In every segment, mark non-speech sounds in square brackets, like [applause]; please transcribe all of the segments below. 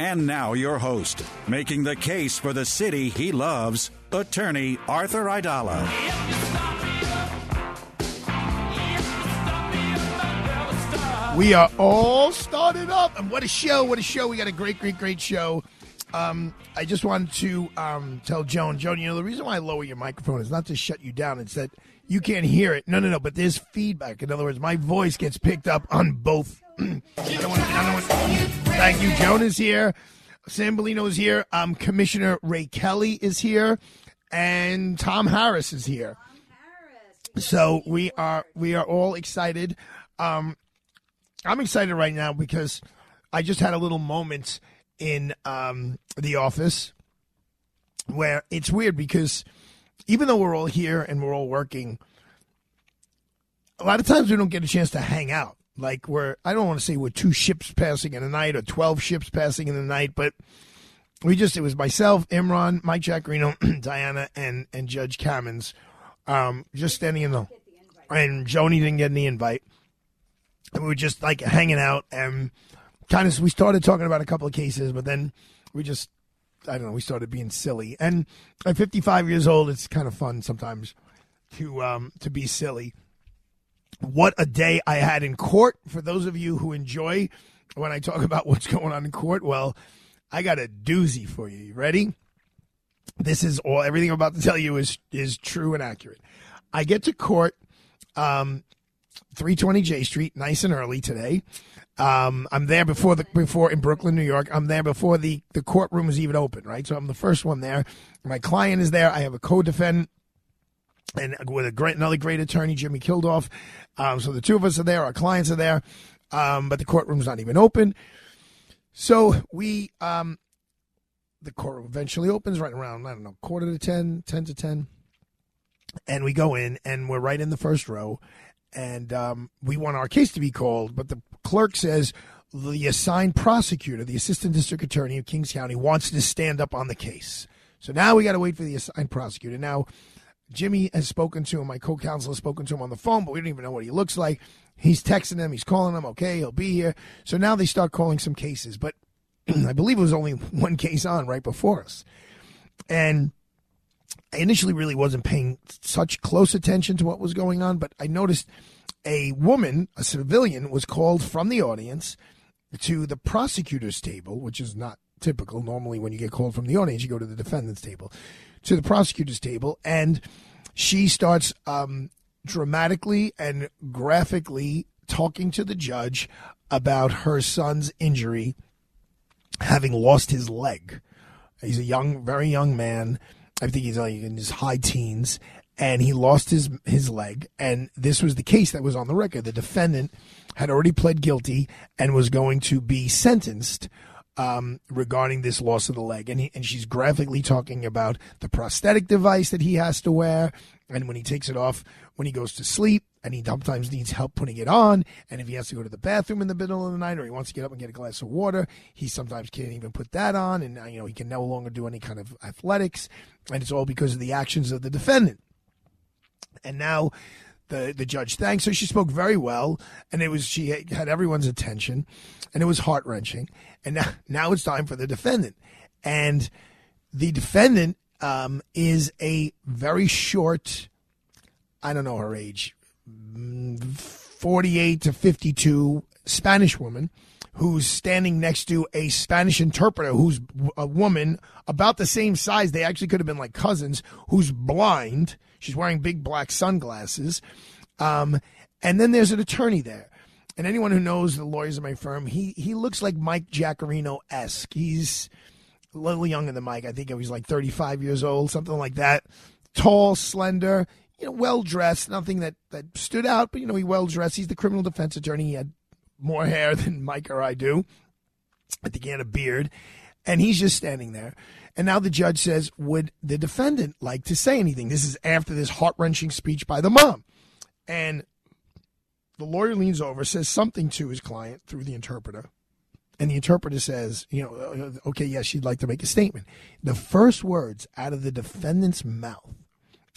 And now, your host, making the case for the city he loves, attorney Arthur Aidala. We are all started up, and what a show! What a show! We got a great, great, great show. Um, I just wanted to um, tell Joan, Joan, you know the reason why I lower your microphone is not to shut you down; it's that you can't hear it. No, no, no. But there's feedback. In other words, my voice gets picked up on both. [clears throat] I don't want, want, thank you. Joan is here. Sam Bellino is here. Um, Commissioner Ray Kelly is here, and Tom Harris is here. So we are we are all excited. Um, I'm excited right now because I just had a little moment in um, the office where it's weird because even though we're all here and we're all working, a lot of times we don't get a chance to hang out. Like we're, I don't want to say we're two ships passing in the night or 12 ships passing in the night, but we just, it was myself, Imran, Mike Jaccarino, [clears throat] Diana, and, and Judge Kamins um, just standing in the, and Joni didn't get any invite. And we were just like hanging out and kind of we started talking about a couple of cases but then we just i don't know we started being silly. And at 55 years old it's kind of fun sometimes to um to be silly what a day i had in court for those of you who enjoy when i talk about [laughs] what's going on in court well i got a doozy for you you ready this is all everything i'm about to tell you is is true and accurate i get to court um 320 Jay Street, nice and early today. Um, I'm there before the before in Brooklyn, New York. I'm there before the the courtroom is even open, right? So I'm the first one there. My client is there. I have a co-defendant and with a great another great attorney, Jimmy Kildoff. Um, so the two of us are there. Our clients are there, um, but the courtroom's not even open. So we um, the court eventually opens right around I don't know quarter to 10, 10 to ten, and we go in and we're right in the first row and um, we want our case to be called, but the clerk says the assigned prosecutor, the assistant district attorney of Kings County, wants to stand up on the case. So now we got to wait for the assigned prosecutor. Now, Jimmy has spoken to him. My co-counsel has spoken to him on the phone, but we don't even know what he looks like. He's texting him. He's calling him. Okay, he'll be here. So now they start calling some cases, but [clears throat] I believe it was only [laughs] one case on right before us, and I initially really wasn't paying such close attention to what was going on, but I noticed a woman, a civilian, was called from the audience to the prosecutor's table, which is not typical. Normally, when you get called from the audience, you go to the defendant's table, to the prosecutor's table, and she starts um, dramatically and graphically talking to the judge about her son's injury, having lost his leg. He's a young, very young man I think he's like in his high teens, and he lost his his leg. And this was the case that was on the record. The defendant had already pled guilty and was going to be sentenced um, regarding this loss of the leg. And he, and she's graphically talking about the prosthetic device that he has to wear, and when he takes it off when he goes to sleep, and he sometimes needs help putting it on. And if he has to go to the bathroom in the middle of the night, or he wants to get up and get a glass of water, he sometimes can't even put that on, and you know he can no longer do any kind of athletics, and it's all because of the actions of the defendant. And now the the judge thanks her. She spoke very well, and it was she had everyone's attention, and it was heart wrenching. And now now it's time for the defendant, and the defendant um, is a very short. I don't know her age, forty eight to fifty two Spanish woman who's standing next to a Spanish interpreter who's a woman about the same size. They actually could have been like cousins, who's blind. She's wearing big black sunglasses. Um, and then there's an attorney there. And anyone who knows the lawyers in my firm, he, he looks like Mike Jaccarino esque. He's a little younger than Mike. I think he was like 35 years old, something like that. Tall, slender, you know, well dressed. Nothing that, that stood out, but you know, he well dressed. He's the criminal defense attorney. He had more [laughs] hair than Mike or I do. I think he had a beard. And he's just standing there. And now the judge says, Would the defendant like to say anything? This is after this heart wrenching speech by the mom. And the lawyer leans over, says something to his client through the interpreter. And the interpreter says, you know, uh, okay, yes, she'd like to make a statement. The first words out of the defendant's mouth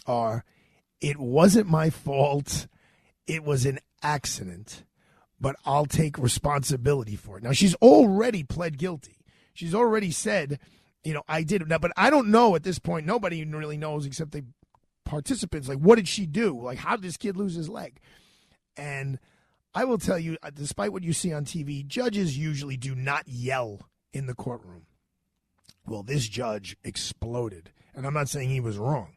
are, it wasn't my fault. It was an accident, but I'll take responsibility for it. Now, she's already pled guilty. She's already said, you know, I did it. Now, but I don't know at this point. Nobody really knows except the participants. Like, what did she do? Like, how did this kid lose his leg? And I will tell you, uh, despite what you see on TV, judges usually do not yell in the courtroom. Well, this judge exploded. And I'm not saying he was wrong.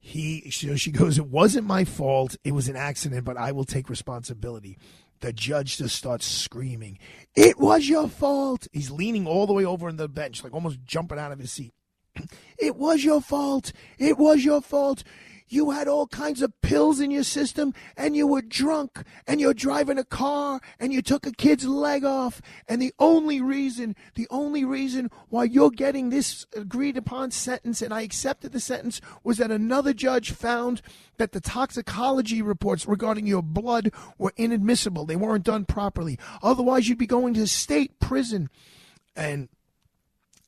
He, she goes, It wasn't my fault. It was an accident, but I will take responsibility. The judge just starts screaming, It was your fault. He's leaning all the way over in the bench, like almost jumping out of his seat. [clears throat] It was your fault. It was your fault you had all kinds of pills in your system and you were drunk and you're driving a car and you took a kid's leg off. And the only reason, the only reason why you're getting this agreed upon sentence and I accepted the sentence was that another judge found that the toxicology reports regarding your blood were inadmissible. They weren't done properly. Otherwise, you'd be going to state prison. And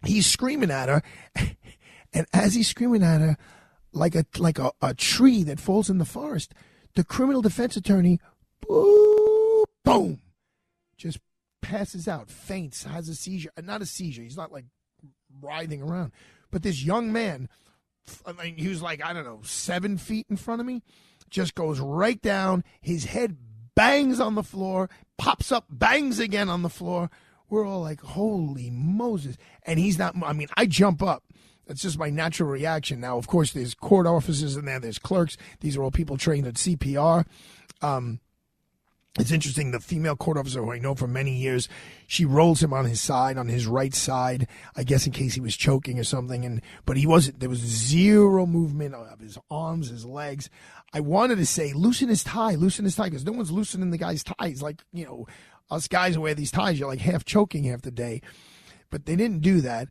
he's screaming at her. [laughs] And as he's screaming at her, like a like a, a tree that falls in the forest. The criminal defense attorney, boom, boom, just passes out, faints, has a seizure. Uh, not a seizure. He's not like writhing around. But this young man, I mean, he was like I don't know, seven feet in front of me, just goes right down. His head bangs on the floor, pops up, bangs again on the floor. We're all like, holy Moses. And he's not, I mean, I jump up that's just my natural reaction. Now, of course, there's court officers in there, there's clerks. These are all people trained at CPR. Um, it's interesting. The female court officer who I know for many years, she rolls him on his side, on his right side, I guess in case he was choking or something. And but he wasn't. There was zero movement of his arms, his legs. I wanted to say loosen his tie, loosen his tie, because no one's loosening the guy's ties. Like you know, us guys who wear these ties, you're like half choking half the day. But they didn't do that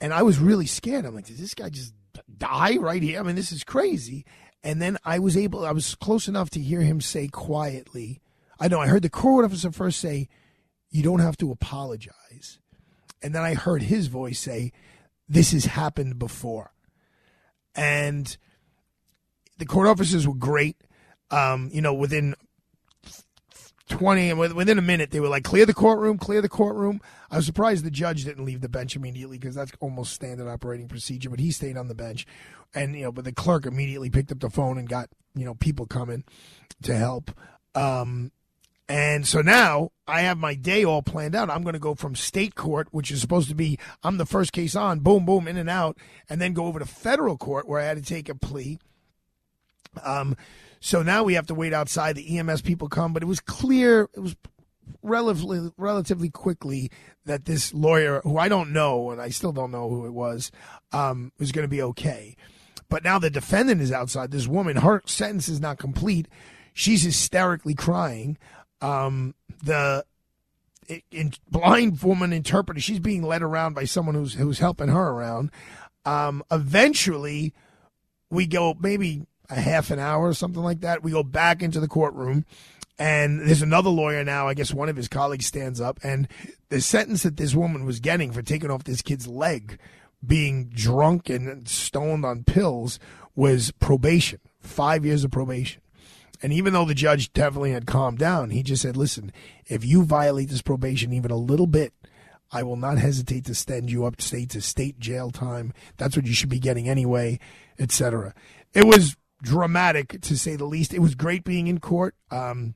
and I was really scared. I'm like, did this guy just die right here? I mean, this is crazy. And then I was able, I was close enough to hear him say quietly, I know, I heard the court officer first say, you don't have to apologize. And then I heard his voice say, this has happened before. And the court officers were great. Um, you know, within 20 and within a minute they were like clear the courtroom clear the courtroom i was surprised the judge didn't leave the bench immediately because that's almost standard operating procedure but he stayed on the bench and you know but the clerk immediately picked up the phone and got you know people coming to help um, and so now I have my day all planned out. I'm going to go from state court, which is supposed to be I'm the first case on, boom, boom, in and out, and then go over to federal court where I had to take a plea. Um, so now we have to wait outside. The EMS people come, but it was clear it was relatively relatively quickly that this lawyer, who I don't know and I still don't know who it was, um, was going to be okay. But now the defendant is outside. This woman, her sentence is not complete. She's hysterically crying. Um, the in, blind woman interpreter, she's being led around by someone who's who's helping her around. Um, eventually, we go maybe a half an hour or something like that. We go back into the courtroom, and there's another lawyer now. I guess one of his colleagues stands up, and the sentence that this woman was getting for taking off this kid's leg, being drunk and stoned on pills, was probation, five years of probation. And even though the judge definitely had calmed down, he just said, listen, if you violate this probation even a little bit, I will not hesitate to send you up state to state jail time. That's what you should be getting anyway, etc. It was dramatic to say the least. It was great being in court. Um,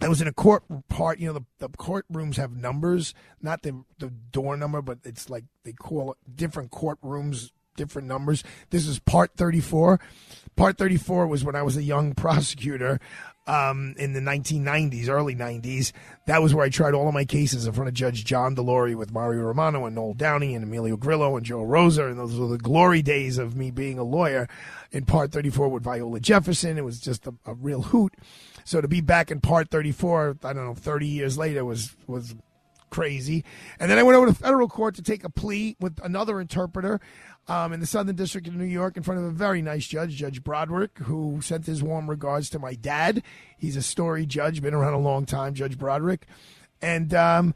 I was in a court part. You know, the, the courtrooms have numbers, not the the door number, but it's like they call different courtrooms, different numbers. This is part 34. Part 34 was when I was a young [laughs] prosecutor um, in the 1990s, early 90s. That was where I tried all of my cases in front of Judge John Delory with Mario Romano and Noel Downey and Emilio Grillo and Joe Rosa. And those were the glory days of me being a lawyer in Part 34 with Viola Jefferson. It was just a, a real hoot. So to be back in Part 34, I don't know, 30 years later was was crazy. And then I went over to federal court to take a plea with another interpreter um, in the Southern District of New York in front of a very nice judge, Judge Broderick, who sent his warm regards to my dad. He's a story judge, been around a long time, Judge Broderick. And um,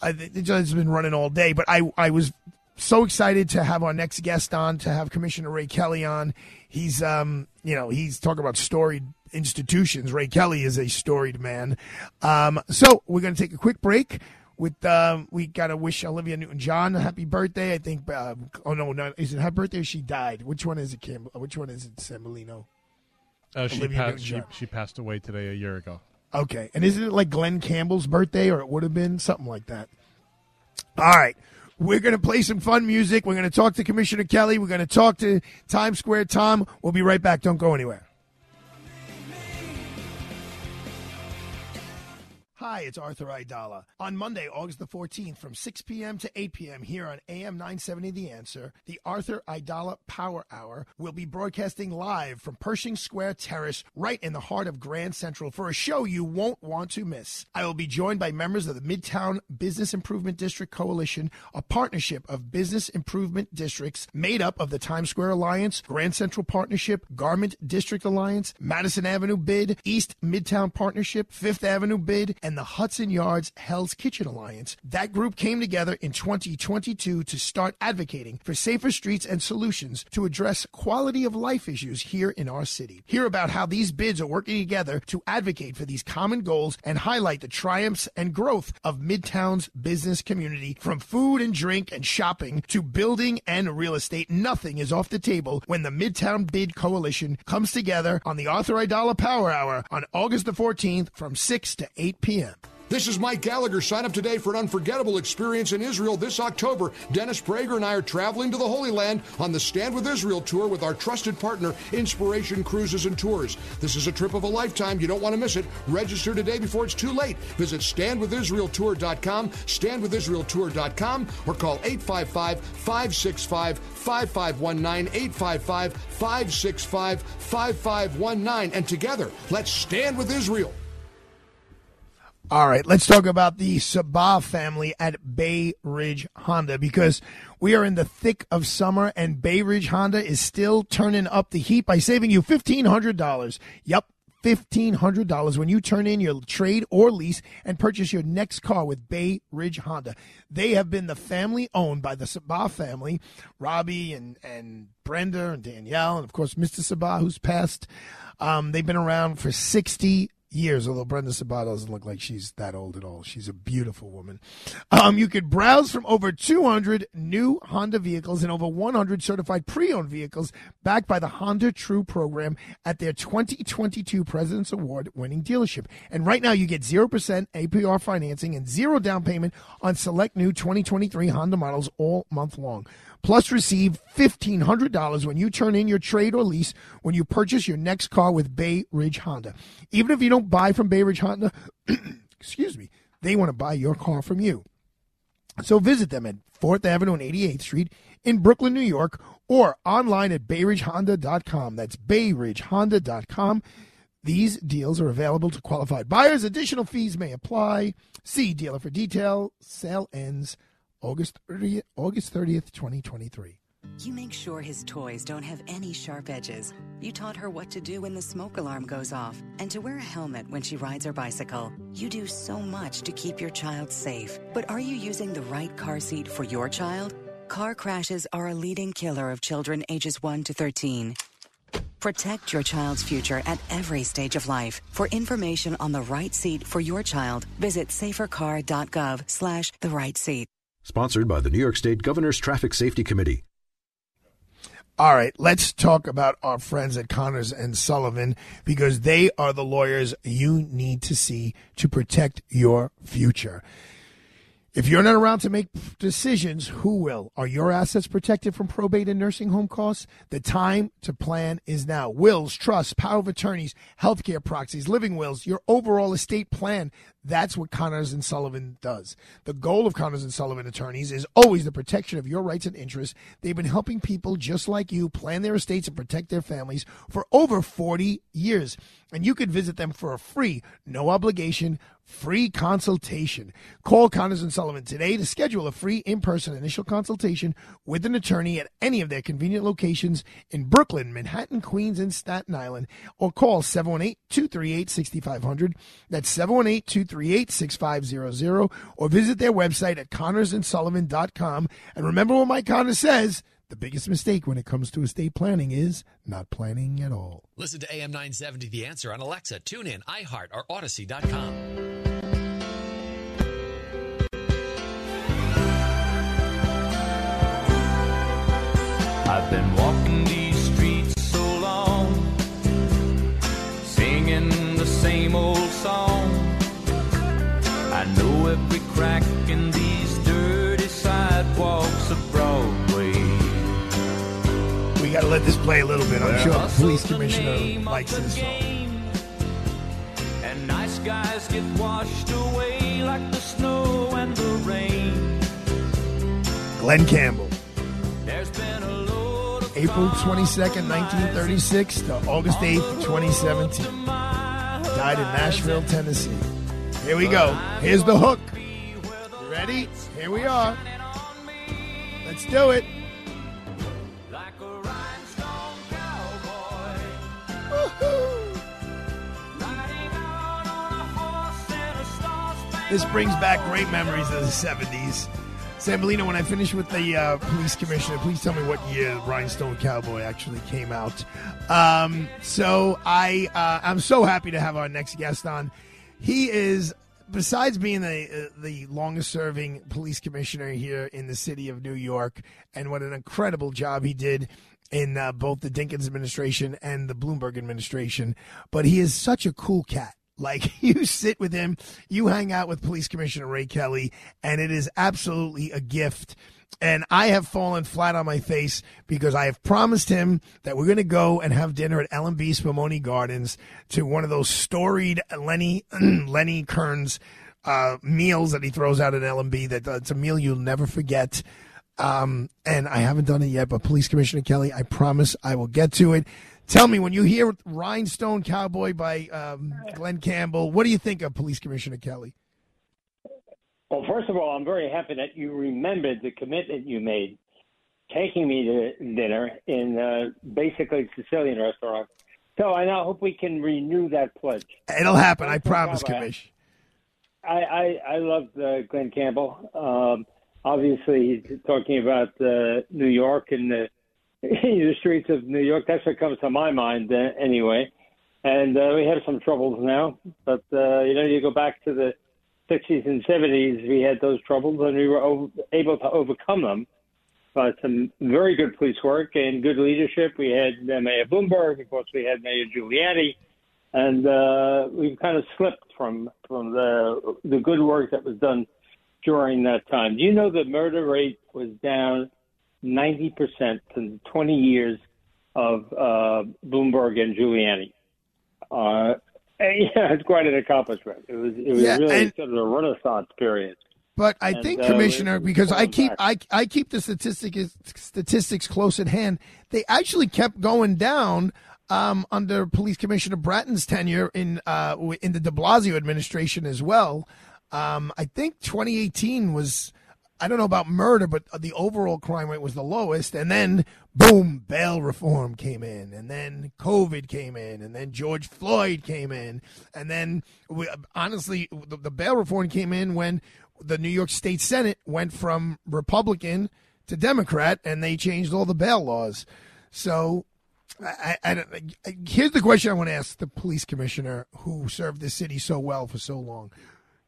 I, the judge has been running all day, but I, I was so excited to have our next guest on, to have Commissioner Ray Kelly on. He's, um, you know, he's talking about storied institutions. Ray Kelly is a storied man. Um, so we're going to take a quick break with um, we got to wish Olivia Newton John a happy birthday. I think. Uh, oh no, no, is it her birthday? or She died. Which one is it, Kim? Which one is it, Sambolino? Uh, she, passed, she, she passed away today a year ago. Okay, and isn't it like Glen Campbell's birthday, or it would have been something like that? All right. We're going to play some fun music. We're going to talk to Commissioner Kelly. We're going to talk to Times Square Tom. We'll be right back. Don't go anywhere. Hi, it's Arthur Aidala. On Monday, August the 14th, from 6 p.m. to 8 p.m. here on AM 970 The Answer, the Arthur Aidala Power Hour will be broadcasting live from Pershing Square Terrace, right in the heart of Grand Central, for a show you won't want to miss. I will be joined by members of the Midtown Business Improvement District Coalition, a partnership of business improvement districts made up of the Times Square Alliance, Grand Central Partnership, Garment District Alliance, Madison Avenue Bid, East Midtown Partnership, Fifth Avenue Bid, and the Hudson Yards Hell's Kitchen Alliance. That group came together in 2022 to start advocating for safer streets and solutions to address quality of life issues here in our city. Hear about how these bids are working together to advocate for these common goals and highlight the triumphs and growth of Midtown's business community from food and drink and shopping to building and real estate. Nothing is off the table when the Midtown Bid Coalition comes together on the Arthur Aidala Power Hour on August the 14th from 6 to 8 p.m. This is Mike Gallagher. Sign up today for an unforgettable experience in Israel this October. Dennis Prager and I are traveling to the Holy Land on the Stand with Israel tour with our trusted partner, Inspiration Cruises and Tours. This is a trip of a lifetime. You don't want to miss it. Register today before it's too late. Visit standwithisraeltour.com, standwithisraeltour.com, or call 855 565 5519, 855 565 5519. And together, let's stand with Israel. All right, let's talk about the Sabah family at Bay Ridge Honda because we are in the thick of summer and Bay Ridge Honda is still turning up the heat by saving you $1,500. Yep. $1,500 when you turn in your trade or lease and purchase your next car with Bay Ridge Honda. They have been the family owned by the Sabah family, Robbie and, and Brenda and Danielle, and of course, Mr. Sabah, who's passed. Um, they've been around for 60 years, although Brenda Sabato doesn't look like she's that old at all. She's a beautiful woman. Um, you could browse from over 200 new Honda vehicles and over 100 certified pre-owned vehicles backed by the Honda True program at their 2022 President's Award winning dealership. And right now you get 0% APR financing and zero down payment on select new 2023 Honda models all month long. Plus, receive $1,500 when you turn in your trade or lease when you purchase your next car with Bay Ridge Honda. Even if you don't buy from Bay Ridge Honda, [clears throat] excuse me, they want to buy your car from you. So visit them at 4th Avenue and 88th Street in Brooklyn, New York, or online at bayridgehonda.com. That's bayridgehonda.com. These deals are available to qualified buyers. Additional fees may apply. See dealer for detail. Sale ends August 30th, August 30th, 2023. You make sure his toys don't have any sharp edges. You taught her what to do when the smoke alarm goes off and to wear a helmet when she rides her bicycle. You do so much to keep your child safe. But are you using the right car seat for your child? Car crashes are a leading killer of children ages 1 to 13. Protect your child's future at every stage of life. For information on the right seat for your child, visit safercar.gov slash the right seat. Sponsored by the New York State Governor's Traffic Safety Committee. All right, let's talk about our friends at Connors and Sullivan because they are the lawyers you need to see to protect your future. If you're not around to make decisions, who will? Are your assets protected from probate and nursing home costs? The time to plan is now. Wills, trusts, power of attorneys, healthcare proxies, living wills, your overall estate plan. That's what Connors and Sullivan does. The goal of Connors and Sullivan attorneys is always the protection of your rights and interests. They've been helping people just like you plan their estates and protect their families for over 40 years. And you could visit them for a free, no obligation, free consultation. Call Connors and Sullivan today to schedule a free in-person initial consultation with an attorney at any of their convenient locations in Brooklyn, Manhattan, Queens, and Staten Island, or call 718-238-6500. That's 718-238-6500, or visit their website at connorsandsullivan.com. And remember what Mike Connors says, the biggest mistake when it comes to estate planning is not planning at all. Listen to AM 970 The Answer on Alexa, TuneIn, iHeart, or Audacy.com. to let this play a little bit. I'm sure the police commissioner likes this song. And nice guys get washed away like the snow and the rain. Glen Campbell. April 22nd, 1936 to August 8th, 2017. Died in Nashville, Tennessee. Here we go. Here's the hook. You ready? Here we are. Let's do it. This brings back great memories of the 70s. Sambolino, when I finish with the uh, police commissioner, please tell me what year Rhinestone Cowboy actually came out. Um, so I uh, I'm so happy to have our next guest on. He is besides being the uh, the longest serving police commissioner here in the city of New York, and what an incredible job he did in uh, both the Dinkins administration and the Bloomberg administration. But he is such a cool cat. Like [laughs] you sit with him, you hang out with Police Commissioner Ray Kelly, and it is absolutely a gift. And I have fallen flat on my face because I have promised him that we're going to go and have dinner at L&B Spumoni Gardens to one of those storied Lenny [clears throat] Lenny Kearns uh, meals that he throws out at L&B. That uh, it's a meal you'll never forget. Um, and I haven't done it yet, but Police Commissioner Kelly, I promise I will get to it. Tell me when you hear Rhinestone Cowboy by um, Glen Campbell, what do you think of Police Commissioner Kelly? Well, first of all, I'm very happy that you remembered the commitment you made, taking me to dinner in uh, basically a Sicilian restaurant. So I now hope we can renew that pledge. It'll happen, I promise, Commissioner. I I, I loved uh, Glen Campbell. Um, obviously, he's talking about uh, New York and the, [laughs] the streets of New York. That's what comes to my mind uh, anyway. And uh, we have some troubles now, but uh, you know, you go back to the 60s and 70s, we had those troubles, and we were over, able to overcome them. But some very good police work and good leadership. We had uh, Mayor Bloomberg, of course, we had Mayor Giuliani, and uh, we've kind of slipped from from the the good work that was done during that time. Do you know the murder rate was down 90 percent in 20 years of uh, Bloomberg and Giuliani? Uh, and, [laughs] yeah, it's quite an accomplishment. It was it was Yeah, really and- sort of a renaissance period. But I And, think, uh, Commissioner, because I keep back. I I keep the statistic statistics close at hand. They actually kept going down um, under Police Commissioner Bratton's tenure in uh, in the De Blasio administration as well. Um, I think 2018 was. I don't know about murder, but the overall crime rate was the lowest. And then, boom, bail reform came in. And then COVID came in. And then George Floyd came in. And then, we, honestly, the, the bail reform came in when the New York State Senate went from Republican to Democrat, and they changed all the bail laws. So, I, I, I, here's the question I want to ask the police commissioner who served the city so well for so long.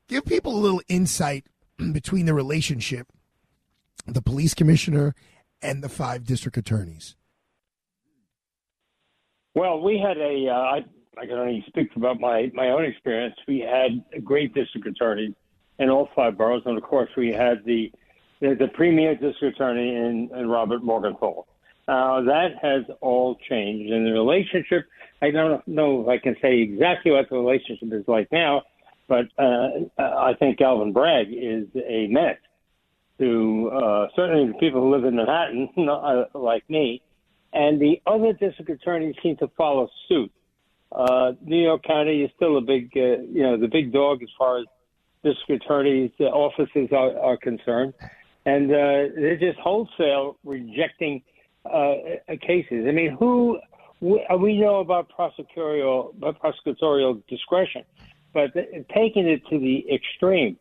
Give people a little insight [clears throat] between the relationship, the police commissioner and the five district attorneys. Well, we had a. Uh, I, I can only speak about my my own experience. We had great district attorneys in all five boroughs, and of course, we had the the, the premier district attorney in, in Robert Morgenthau. Uh, that has all changed, and the relationship. I don't know if I can say exactly what the relationship is like now, but uh, I think Alvin Bragg is a menace to uh, certainly the people who live in Manhattan, [laughs] uh, like me, and the other district attorneys seem to follow suit. Uh, New York County is still a big, uh, you know, the big dog as far as district attorneys' uh, offices are, are concerned, and uh, they're just wholesale rejecting uh, cases. I mean, who we, we know about prosecutorial prosecutorial discretion, but taking it to the extreme,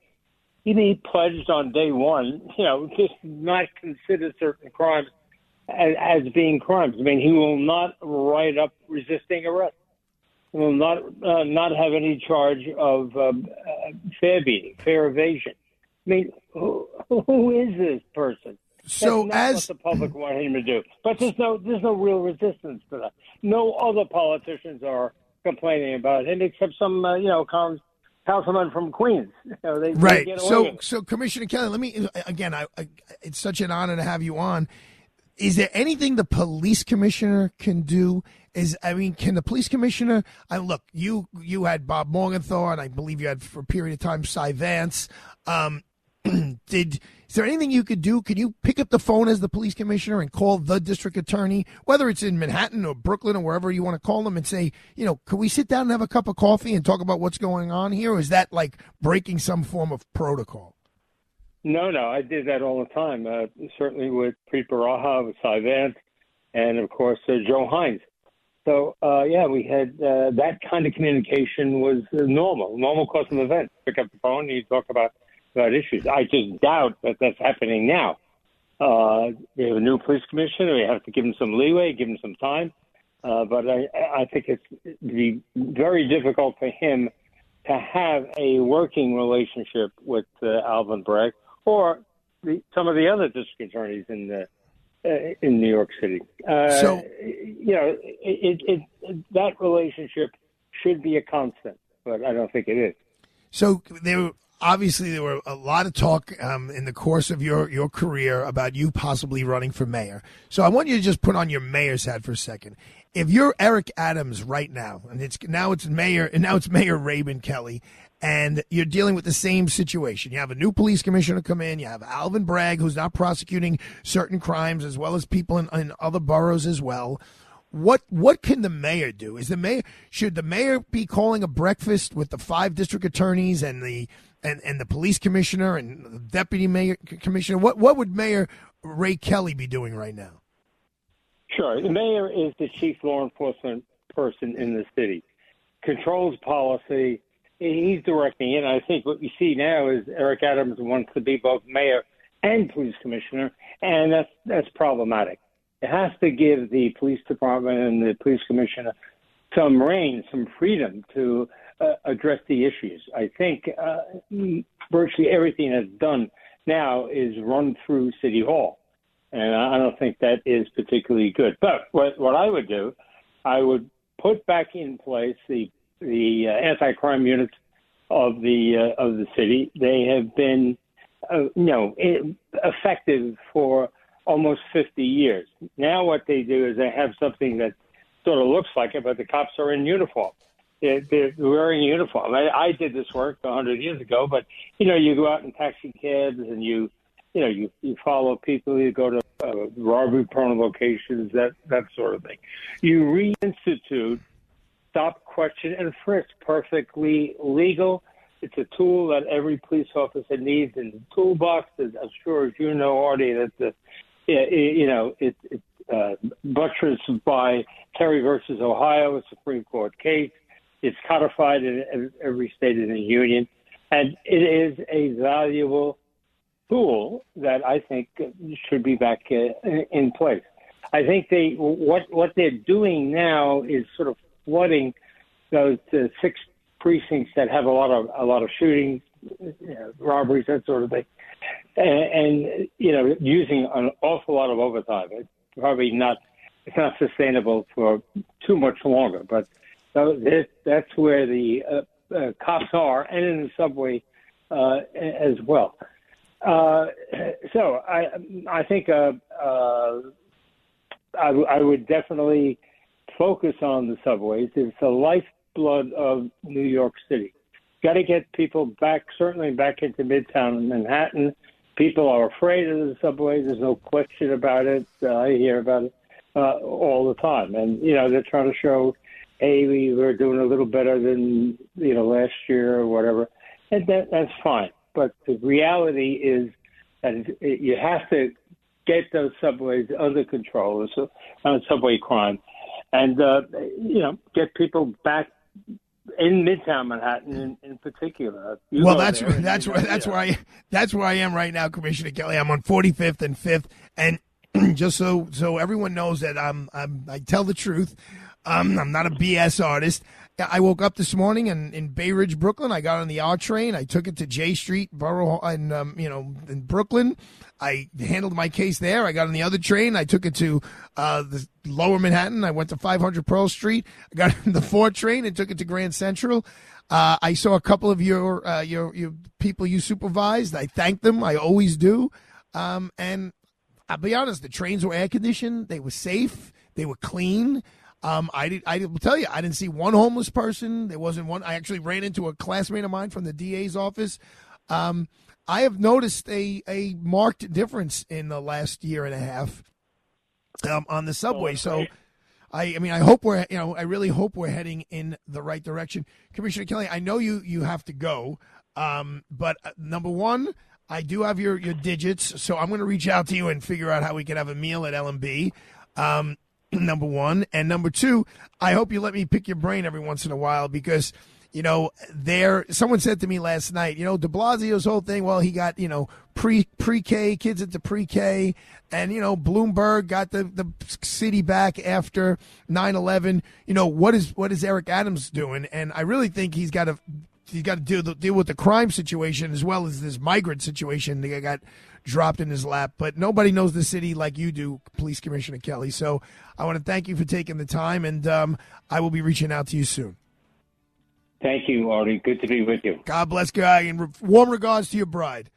he pledged on day one, you know, [laughs] just not consider certain crimes as, as being crimes. I mean, he will not write up resisting arrest. He will not uh, not have any charge of um, uh, fare beating, fare evasion. I mean, who, who is this person? So as what the public want him to do, but there's no there's no real resistance to that. No other politicians are complaining about and except some uh, you know councilman from Queens. [laughs] You know, they, right. They so so Commissioner Kelly, let me again. I, I, it's such an honor to have you on. Is there anything the police commissioner can do? Is I mean, can the police commissioner? I look, you you had Bob Morgenthau, and I believe you had for a period of time Cy Vance. Um, [clears throat] did is there anything you could do? Can you pick up the phone as the police commissioner and call the district attorney, whether it's in Manhattan or Brooklyn or wherever you want to call them, and say, you know, can we sit down and have a cup of coffee and talk about what's going on here? Or is that like breaking some form of protocol? No, no, I did that all the time. Uh, certainly with Preet Bharara, with Cy Vance, and of course uh, Joe Hynes. So uh, yeah, we had uh, that kind of communication was normal, normal course of events. Pick up the phone, and you talk about about issues. I just doubt that that's happening now. Uh, we have a new police commissioner. We have to give him some leeway, give him some time. Uh, but I, I think it's be very difficult for him to have a working relationship with uh, Alvin Bragg or the, some of the other district attorneys in the uh, in New York City. Uh, so you know, it, it, it, that relationship should be a constant, but I don't think it is. So there obviously there were a lot of talk um, in the course of your, your career about you possibly running for mayor. So I want you to just put on your mayor's hat for a second. If you're Eric Adams right now, and it's now it's Mayor and now it's Mayor Rabon Kelly, and you're dealing with the same situation. You have a new police commissioner come in. You have Alvin Bragg, who's not prosecuting certain crimes, as well as people in, in other boroughs as well what what can the mayor do? Is the mayor should the mayor be calling a breakfast with the five district attorneys and the and, and the police commissioner and the deputy mayor commissioner? What what would Mayor Ray Kelly be doing right now? Sure, the mayor is the chief law enforcement person in the city, controls policy. He's directing it. I think what we see now is Eric Adams wants to be both mayor and police commissioner, and that's that's problematic. It has to give the police department and the police commissioner some reign, some freedom to uh, address the issues. I think uh, virtually everything that's done now is run through City Hall, and I don't think that is particularly good. But what, what I would do, I would put back in place the the uh, anti-crime units of the uh, of the city. They have been, uh, you know, effective for almost 50 years. Now what they do is they have something that sort of looks like it, but the cops are in uniform. They're, wearing a uniform. I, I did this work a 100 years ago, but you know, you go out in taxi cabs and you, you know, you, you follow people. You go to uh, robbery-prone locations, that that sort of thing. You reinstitute stop, question, and frisk. Perfectly legal. It's a tool that every police officer needs in the toolbox. As I'm sure as you know, Artie, that the you know it, it uh, buttressed by Terry versus Ohio, a Supreme Court case. It's codified in every state in the union, and it is a valuable tool that I think should be back uh, in place. I think they what what they're doing now is sort of flooding those uh, six precincts that have a lot of a lot of shootings, you know, robberies, that sort of thing, and, and you know using an awful lot of overtime. It's probably not it's not sustainable for too much longer. But so this, that's where the uh, uh, cops are, and in the subway uh, as well. Uh, so I I think uh, uh, I, w- I would definitely focus on the subways. It's the lifeblood of New York City. Got to get people back, certainly back into Midtown Manhattan. People are afraid of the subway. There's no question about it. Uh, I hear about it uh, all the time, and you know they're trying to show, hey, we were doing a little better than you know last year or whatever, and that that's fine. But the reality is that it, you have to get those subways under control, so, uh, subway crime, and uh, you know get people back in Midtown Manhattan in, in particular. You well, that's that's where that's where I that's where I am right now, Commissioner Kelly. I'm on 45th and 5th, and [clears throat] just so so everyone knows that I'm, I'm I tell the truth. Um, I'm not a BS artist. I woke up this morning in, in Bay Ridge, Brooklyn. I got on the R train. I took it to Jay Street, Borough, and um, you know, in Brooklyn. I handled my case there. I got on the other train. I took it to uh, the Lower Manhattan. I went to 500 Pearl Street. I got [laughs] on the four train and took it to Grand Central. Uh, I saw a couple of your uh, your your people you supervised. I thanked them. I always do. Um, and I'll be honest, the trains were air conditioned. They were safe. They were clean. Um, I did. I will tell you, I didn't see one homeless person. There wasn't one. I actually ran into a classmate of mine from the DA's office. Um, I have noticed a a marked difference in the last year and a half um, on the subway. So. I, I mean, I hope we're, you know, I really hope we're heading in the right direction. Commissioner Kelly, I know you, you have to go. Um, but uh, number one, I do have your, your digits, so I'm going to reach out to you and figure out how we can have a meal at L&B. Um, [clears throat] number one. And number two, I hope you let me pick your brain every once in a while because, you know, there, someone said to me last night, you know, de Blasio's whole thing, well, he got, you know, pre, pre-K, kids into pre-K, and, you know, Bloomberg got the, the city back after 9-11. You know, what is, what is Eric Adams doing? And I really think he's got to, he's got to deal, deal with the crime situation as well as this migrant situation. They got dropped in his lap. But nobody knows the city like you do, Police Commissioner Kelly. So I want to thank you for taking the time, and um, I will be reaching out to you soon. Thank you, Artie. Good to be with you. God bless, guy, and warm regards to your bride.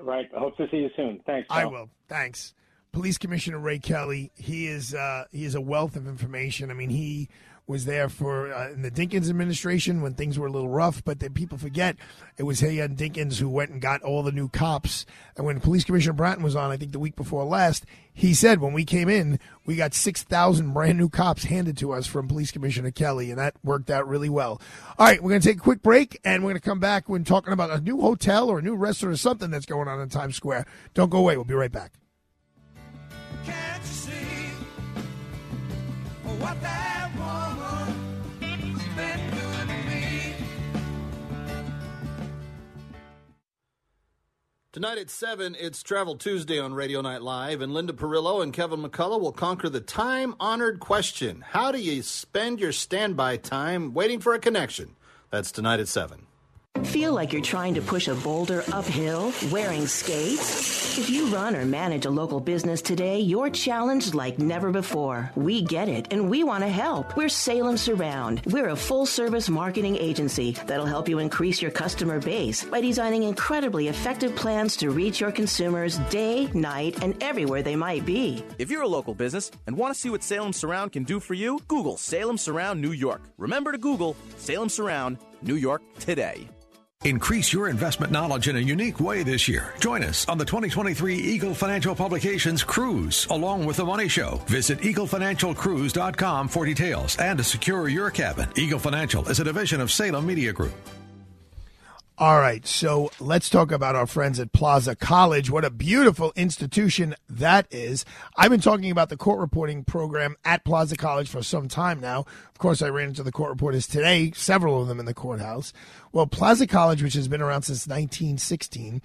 Right. I hope to see you soon. Thanks. I will. Thanks. Police Commissioner Ray Kelly. He is uh, he is a wealth of information. I mean, he was there for uh, in the Dinkins administration when things were a little rough, but then people forget it was and Dinkins who went and got all the new cops. And when Police Commissioner Bratton was on, I think the week before last, he said when we came in, we got 6,000 brand new cops handed to us from Police Commissioner Kelly, and that worked out really well. All right, we're going to take a quick break, and we're going to come back when talking about a new hotel or a new restaurant or something that's going on in Times Square. Don't go away. We'll be right back. Tonight at 7, it's Travel Tuesday on Radio Night Live, and Linda Perillo and Kevin McCullough will conquer the time honored question How do you spend your standby time waiting for a connection? That's tonight at 7. Feel like you're trying to push a boulder uphill wearing skates? If you run or manage a local business today, you're challenged like never before. We get it and we want to help. We're Salem Surround. We're a full service marketing agency that'll help you increase your customer base by designing incredibly effective plans to reach your consumers day, night, and everywhere they might be. If you're a local business and want to see what Salem Surround can do for you, Google Salem Surround New York. Remember to Google Salem Surround New York today. Increase your investment knowledge in a unique way this year. Join us on the 2023 Eagle Financial Publications Cruise, along with The Money Show. Visit eaglefinancialcruise.com for details and to secure your cabin. Eagle Financial is a division of Salem Media Group. All right, so let's talk about our friends at Plaza College. What a beautiful institution that is. I've been talking about the court reporting program at Plaza College for some time now. Of course, I ran into the court reporters today, several of them in the courthouse. Well, Plaza College, which has been around since 1916,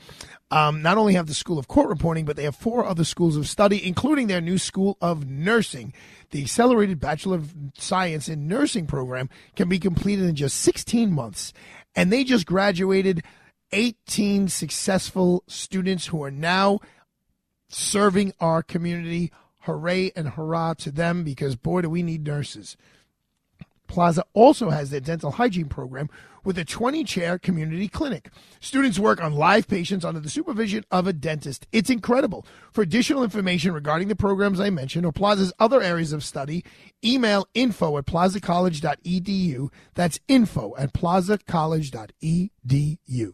um, not only have the School of Court Reporting, but they have four other schools of study, including their new School of Nursing. The Accelerated Bachelor of Science in Nursing program can be completed in just 16 months and they just graduated 18 successful students who are now serving our community hooray and hurrah to them because boy, do we need nurses. Plaza also has their dental hygiene program with a 20 chair community clinic. Students work on live patients under the supervision of a dentist. It's incredible. For additional information regarding the programs I mentioned or Plaza's other areas of study, email info at plazacollege.edu. That's info at plazacollege.edu.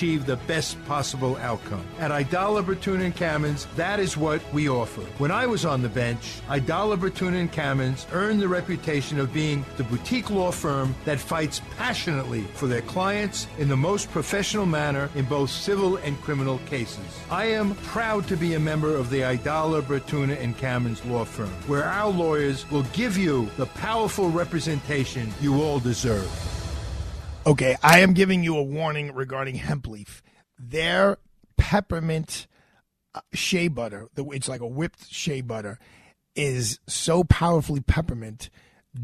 the best possible outcome. At Aidala Bertuna, and Kamins, that is what we offer. When I was on the bench, Aidala Bertuna, and Kamins earned the reputation of being the boutique law firm that fights passionately for their clients in the most professional manner in both civil and criminal cases. I am proud to be a member of the Aidala Bertuna, and Kamins law firm, where our lawyers will give you the powerful representation you all deserve. Okay, I am giving you a warning regarding hemp leaf. Their peppermint uh, shea butter, it's like a whipped shea butter, is so powerfully peppermint.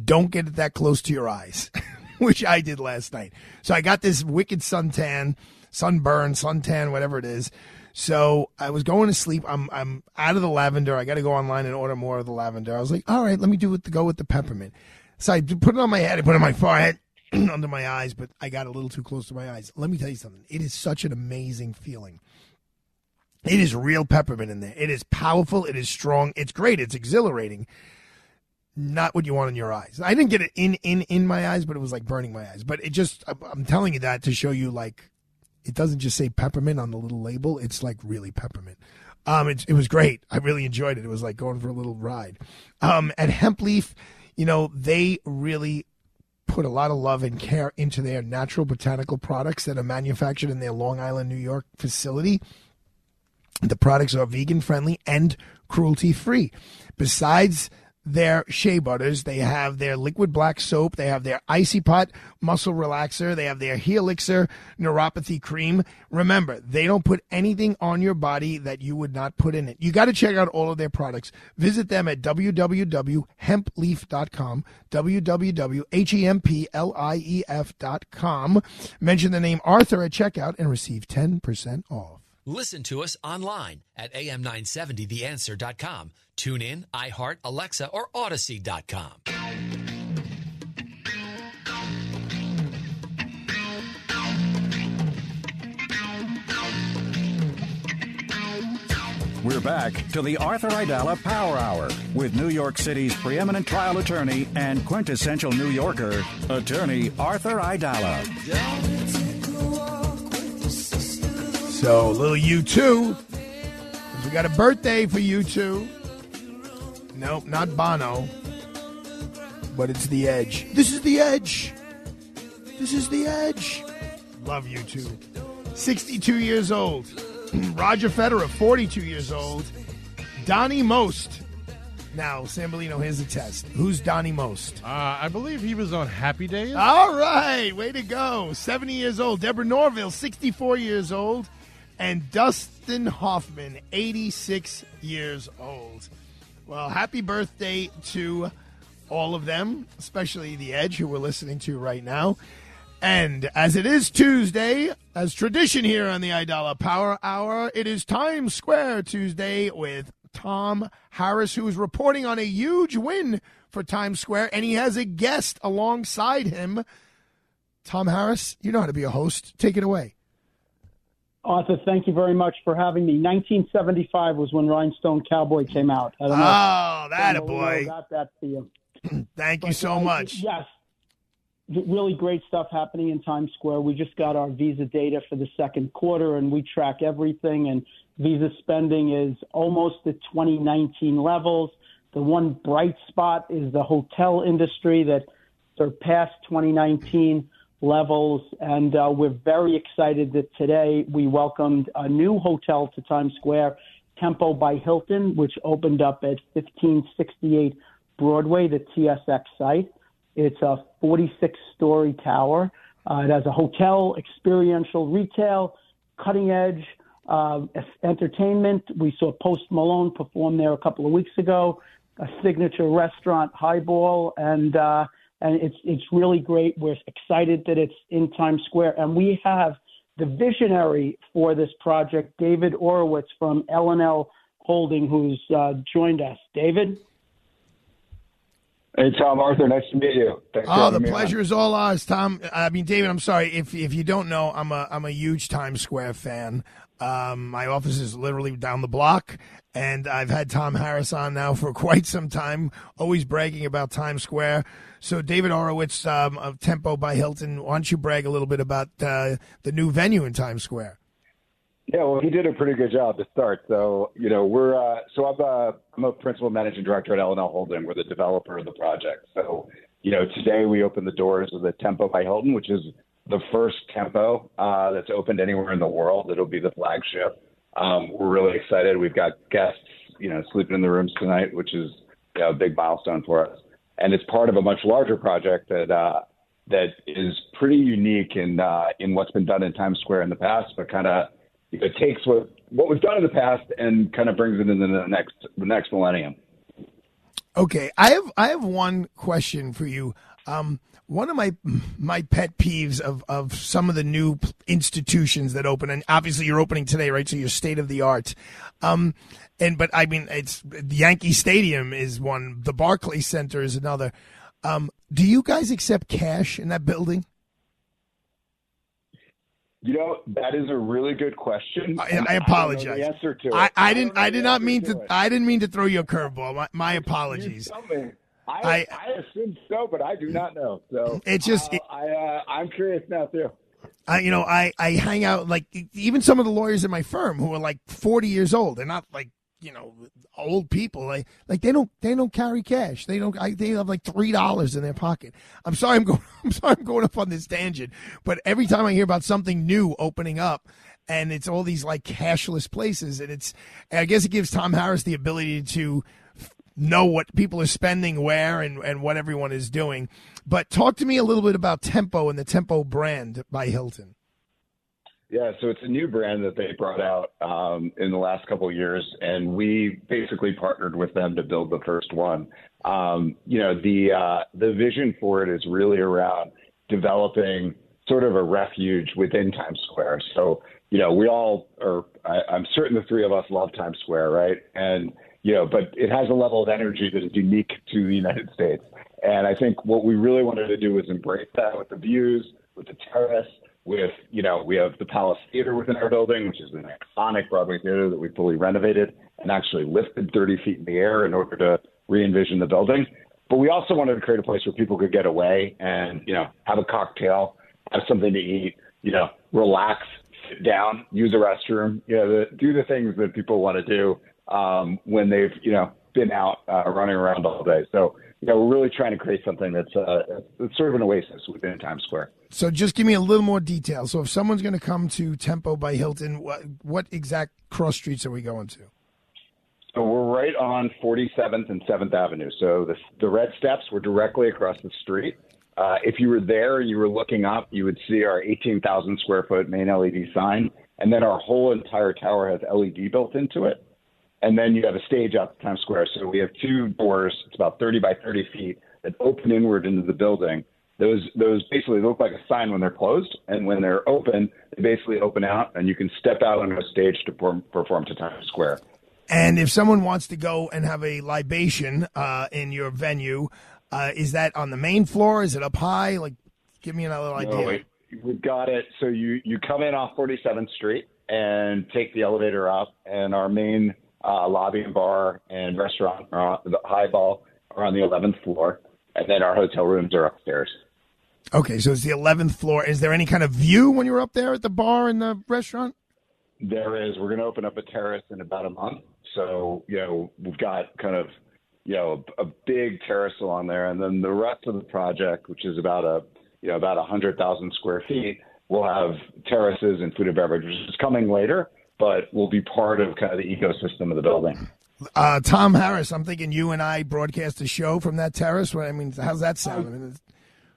Don't get it that close to your eyes, [laughs] which I did last night. So I got this wicked suntan, sunburn, suntan, whatever it is. So I was going to sleep. I'm I'm out of the lavender. I got to go online and order more of the lavender. I was like, all right, let me do it. Go with the peppermint. So I put it on my head. I put it on my forehead. [clears throat] under my eyes, but I got a little too close to my eyes. Let me tell you something. It is such an amazing feeling. It is real peppermint in there. It is powerful. It is strong. It's great. It's exhilarating. Not what you want in your eyes. I didn't get it in in in my eyes, but it was like burning my eyes. But it just I'm telling you that to show you like it doesn't just say peppermint on the little label. It's like really peppermint. Um, it, it was great. I really enjoyed it. It was like going for a little ride. Um, at Hempleaf, you know, they really put a lot of love and care into their natural botanical products that are manufactured in their Long Island, New York facility. The products are vegan friendly and cruelty free. Besides their shea butters. They have their liquid black soap. They have their icy pot muscle relaxer. They have their helixer neuropathy cream. Remember, they don't put anything on your body that you would not put in it. You got to check out all of their products. Visit them at www.hempleaf.com, www.hempleaf.com. Mention the name Arthur at checkout and receive 10% off. Listen to us online at am970theanswer.com. Tune in, iHeart, Alexa, or Odyssey.com. We're back to the Arthur Aidala Power Hour with New York City's preeminent trial attorney and quintessential New Yorker, attorney Arthur Aidala. So, little U2. We got a birthday for U2. Nope, not Bono. But it's The Edge. This is The Edge. This is The Edge. Love U2. 62 years old. [clears throat] Roger Federer, 42 years old. Donnie Most. Now, Sambolino, here's a test. Who's Donnie Most? Uh, I believe he was on Happy Days. All right, way to go. 70 years old. Deborah Norville, 64 years old. And Dustin Hoffman, 86 years old. Well, happy birthday to all of them, especially The Edge, who we're listening to right now. And as it is Tuesday, as tradition here on the Aidala Power Hour, it is Times Square Tuesday with Tom Harris, who is reporting on a huge win for Times Square, and he has a guest alongside him. Tom Harris, you know how to be a host. Take it away. Arthur, thank you very much for having me. 1975 was when Rhinestone Cowboy came out. I don't know. Oh, that a boy. Got that for you. [clears throat] Thank you so much. Yes, really great stuff happening in Times Square. We just got our Visa data for the second quarter, and we track everything. And Visa spending is almost at 2019 levels. The one bright spot is the hotel industry that surpassed 2019 levels. And uh, we're very excited that today we welcomed a new hotel to Times Square, Tempo by Hilton, which opened up at 1568 Broadway, the TSX site. It's a 46 story tower. Uh, it has a hotel, experiential retail, cutting edge uh, entertainment. We saw Post Malone perform there a couple of weeks ago. A signature restaurant, Highball, and uh, and it's it's really great. We're excited that it's in Times Square, and we have the visionary for this project, David Orowitz from L&L Holding, who's uh, joined us. David. Hey Tom Arthur, nice to meet you. Thanks oh, the pleasure is all ours, Tom. I mean, David, I'm sorry if if you don't know, I'm a I'm a huge Times Square fan. Um, my office is literally down the block, and I've had Tom Harris on now for [laughs] quite some time, always bragging about Times Square. So, David Orowitz um, of Tempo by Hilton, why don't you brag a little bit about uh, the new venue in Times Square? Yeah, well, he did a pretty good job to start. So, you know, we're uh, so I'm a I'm a principal managing director at L&L Holding. We're the developer of the project. So, you know, today we opened the doors of the Tempo by Hilton, which is the first tempo uh, that's opened anywhere in the world. It'll be the flagship. Um, we're really excited. We've got guests, you know, sleeping in the rooms tonight, which is you know, a big milestone for us. And it's part of a much larger project that uh, that is pretty unique in uh, in what's been done in Times Square in the past, but kind of it takes what what we've done in the past and kind of brings it into the next the next millennium. Okay, I have I have one question for you. Um, one of my my pet peeves of of some of the new institutions that open, and obviously you're opening today, right? So you're state of the art. Um, and but I mean, it's the Yankee Stadium is one, the Barclays Center is another. Um, do you guys accept cash in that building? You know, that is a really good question. I, I apologize. I answer to it. I, I didn't. I, did not mean to. to I didn't mean to throw you a curveball. My, my apologies. I, I, assume so, but I do not know. So it's just uh, I uh, I'm curious now too. I, you know, I, I hang out like even some of the lawyers in my firm who are like 40 years old. They're not like you know old people. Like like they don't they don't carry cash. They don't. I, they have like three dollars in their pocket. I'm sorry. I'm [laughs] going. I'm sorry. I'm going up on this tangent. But every time I hear about something new opening up, and it's all these like cashless places, and it's I guess it gives Tom Harris the ability to know what people are spending where and, and what everyone is doing. But talk to me a little bit about Tempo and the Tempo brand by Hilton. Yeah, so it's a new brand that they brought out um, in the last couple of years, and we basically partnered with them to build the first one. Um, you know, the uh, the vision for it is really around developing sort of a refuge within Times Square. So, you know, we all are. I, I'm certain the three of us love Times Square, right? And you know, but it has a level of energy that is unique to the United States. And I think what we really wanted to do was embrace that with the views, with the terrace, with, you know, we have the Palace Theater within our building, which is an iconic Broadway theater that we fully renovated and actually lifted 30 feet in the air in order to re envision the building. But we also wanted to create a place where people could get away and, you know, have a cocktail, have something to eat, you know, relax, sit down, use a restroom, you know, the, do the things that people want to do um, when they've you know been out uh, running around all day. So you know we're really trying to create something that's uh, it's sort of an oasis within Times Square. So just give me a little more detail. So if someone's going to come to Tempo by Hilton, what, what exact cross streets are we going to? So we're right on 47th and 7th Avenue. So the, the red steps were directly across the street. Uh, if you were there and you were looking up, you would see our 18,000 square foot main LED sign. And then our whole entire tower has LED built into it and then you have a stage out to Times Square. So we have two doors. It's about 30 by 30 feet that open inward into the building. Those those basically look like a sign when they're closed, and when they're open, they basically open out, and you can step out on a stage to perform, perform to Times Square. And if someone wants to go and have a libation uh, in your venue, uh, is that on the main floor? Is it up high? Like, give me another idea. No, wait. We've got it. So you you come in off 47th Street and take the elevator up, and our main uh, lobby and bar and restaurant are on, the Highball are on the 11th floor, and then our hotel rooms are upstairs. Okay, so it's the 11th floor. Is there any kind of view when you're up there at the bar and the restaurant? There is. We're going to open up a terrace in about a month. So, you know, we've got kind of, you know, a, a big terrace along there. And then the rest of the project, which is about a, you know, about 100,000 square feet, will have terraces and food and beverage, which is coming later but will be part of kind of the ecosystem of the building. Uh, Tom Harris, I'm thinking you and I broadcast a show from that terrace. I mean, how's that sound? I, mean,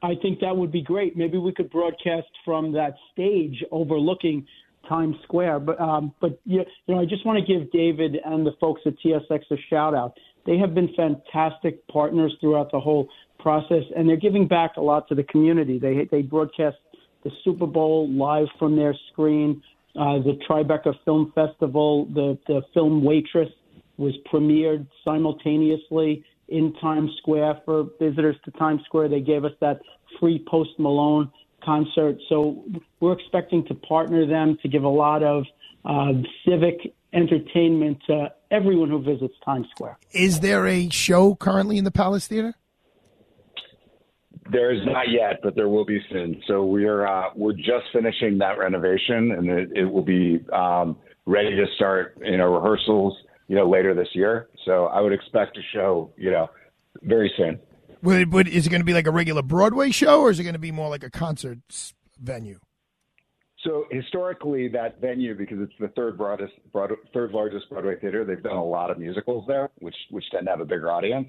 I think that would be great. Maybe we could broadcast from that stage overlooking Times Square. But um, but you know, I just want to give David and the folks at TSX a shout out. They have been fantastic partners throughout the whole process, and they're giving back a lot to the community. They they broadcast the Super Bowl live from their screen. Uh, the Tribeca Film Festival, the the film Waitress was premiered simultaneously in Times Square for visitors to Times Square. They gave us that free Post Malone concert. So we're expecting to partner them to give a lot of uh, civic entertainment to everyone who visits Times Square. Is there a show currently in the Palace Theater? There is not yet, but there will be soon. So we're uh, we're just finishing that renovation, and it, it will be um, ready to start you know rehearsals you know later this year. So I would expect a show you know very soon. Would, would, is it going to be like a regular Broadway show, or is it going to be more like a concert venue? So historically, that venue, because it's the third broadest, broad, third largest Broadway theater, they've done a lot of musicals there, which which tend to have a bigger audience.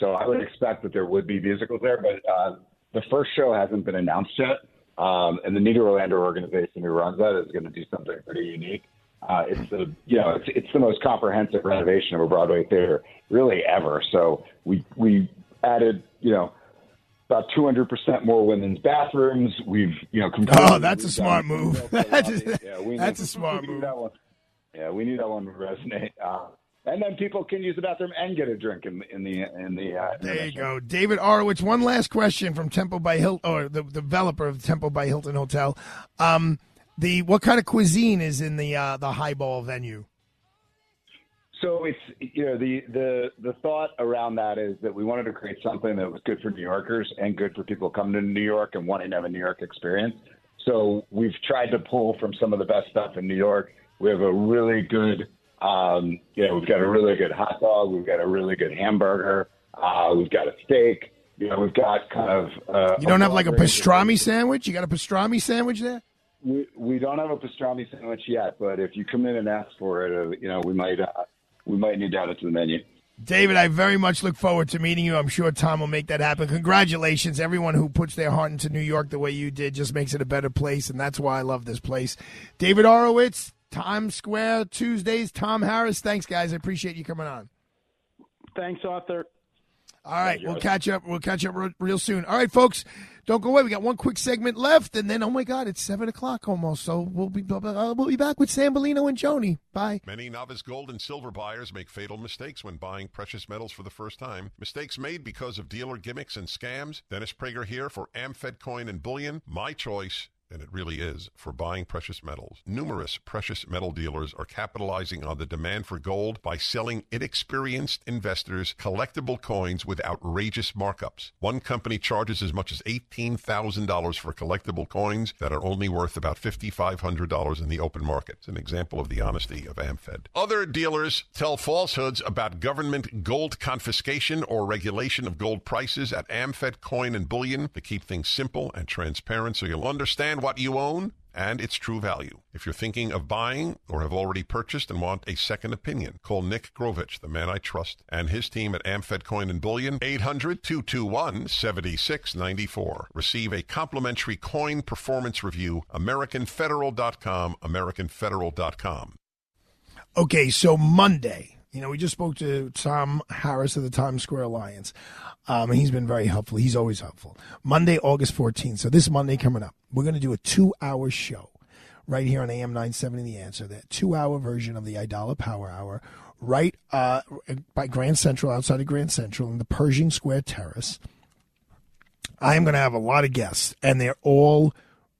So I would expect that there would be musicals there, but uh, the first show hasn't been announced yet. Um, and the Nederlander organization who runs that is going to do something pretty unique. Uh, it's the you know it's it's the most comprehensive renovation of a Broadway theater really ever. So we we added you know about 200% more women's bathrooms. We've, you know, oh, that's a smart move. [laughs] that's a, yeah, we that's a smart move. Yeah, we need that one to resonate. Uh, and then people can use the bathroom and get a drink in, in the in the. Uh, there you go, David Orowitz. One last question from Tempo by Hilton, or the, the developer of Tempo by Hilton Hotel. Um, the what kind of cuisine is in the uh, the highball venue? So it's you know the the the thought around that is that we wanted to create something that was good for New Yorkers and good for people coming to New York and wanting to have a New York experience. So we've tried to pull from some of the best stuff in New York. We have a really good, um, you know, we've got a really good hot dog. We've got a really good hamburger. Uh, we've got a steak. You know, we've got kind of. Uh, you don't have like a pastrami sandwich. You got a pastrami sandwich there. We we don't have a pastrami sandwich yet, but if you come in and ask for it, uh, you know, we might. Uh, we might need to add it to the menu. David, I very much look forward to meeting you. I'm sure Tom will make that happen. Congratulations. Everyone who puts their heart into New York the way you did just makes it a better place, and that's why I love this place. David Orowitz, Times Square, Tuesdays. Tom Harris, thanks, guys. I appreciate you coming on. Thanks, Arthur. All right, we'll catch up. We'll catch up real soon. All right, folks, don't go away. We got one quick segment left, and then oh my God, it's seven o'clock almost. So we'll be uh, we'll be back with Sambolino and Joni. Bye. Many novice gold and silver buyers make fatal mistakes when buying precious metals for the first time. Mistakes made because of dealer gimmicks and scams. Dennis Prager here for Amfed Coin and Bullion. My choice and it really is, for buying precious metals. Numerous precious metal dealers are capitalizing on the demand for gold by selling inexperienced investors collectible coins with outrageous markups. One company charges as much as $18,000 for collectible coins that are only worth about $5,500 in the open market. It's an example of the honesty of AmFed. Other dealers tell falsehoods about government gold confiscation or regulation of gold prices at AmFed Coin and Bullion to keep things simple and transparent so you'll understand understand what you own and its true value. If you're thinking of buying or have already purchased and want a second opinion, call Nick Grovich, the man I trust, and his team at Amfed Coin and Bullion, 800-221-7694. Receive a complimentary coin performance review, AmericanFederal.com, AmericanFederal.com. Okay, so Monday, you know, we just spoke to Tom Harris of the Times Square Alliance. Um, he's been very helpful. He's always helpful. Monday, August 14th. So this Monday coming up, we're going to do a two hour show right here on AM 970 The Answer, that two hour version of the Aidala Power Hour, right uh, by Grand Central, outside of Grand Central, in the Pershing Square Terrace. I am going to have a lot of guests, and they're all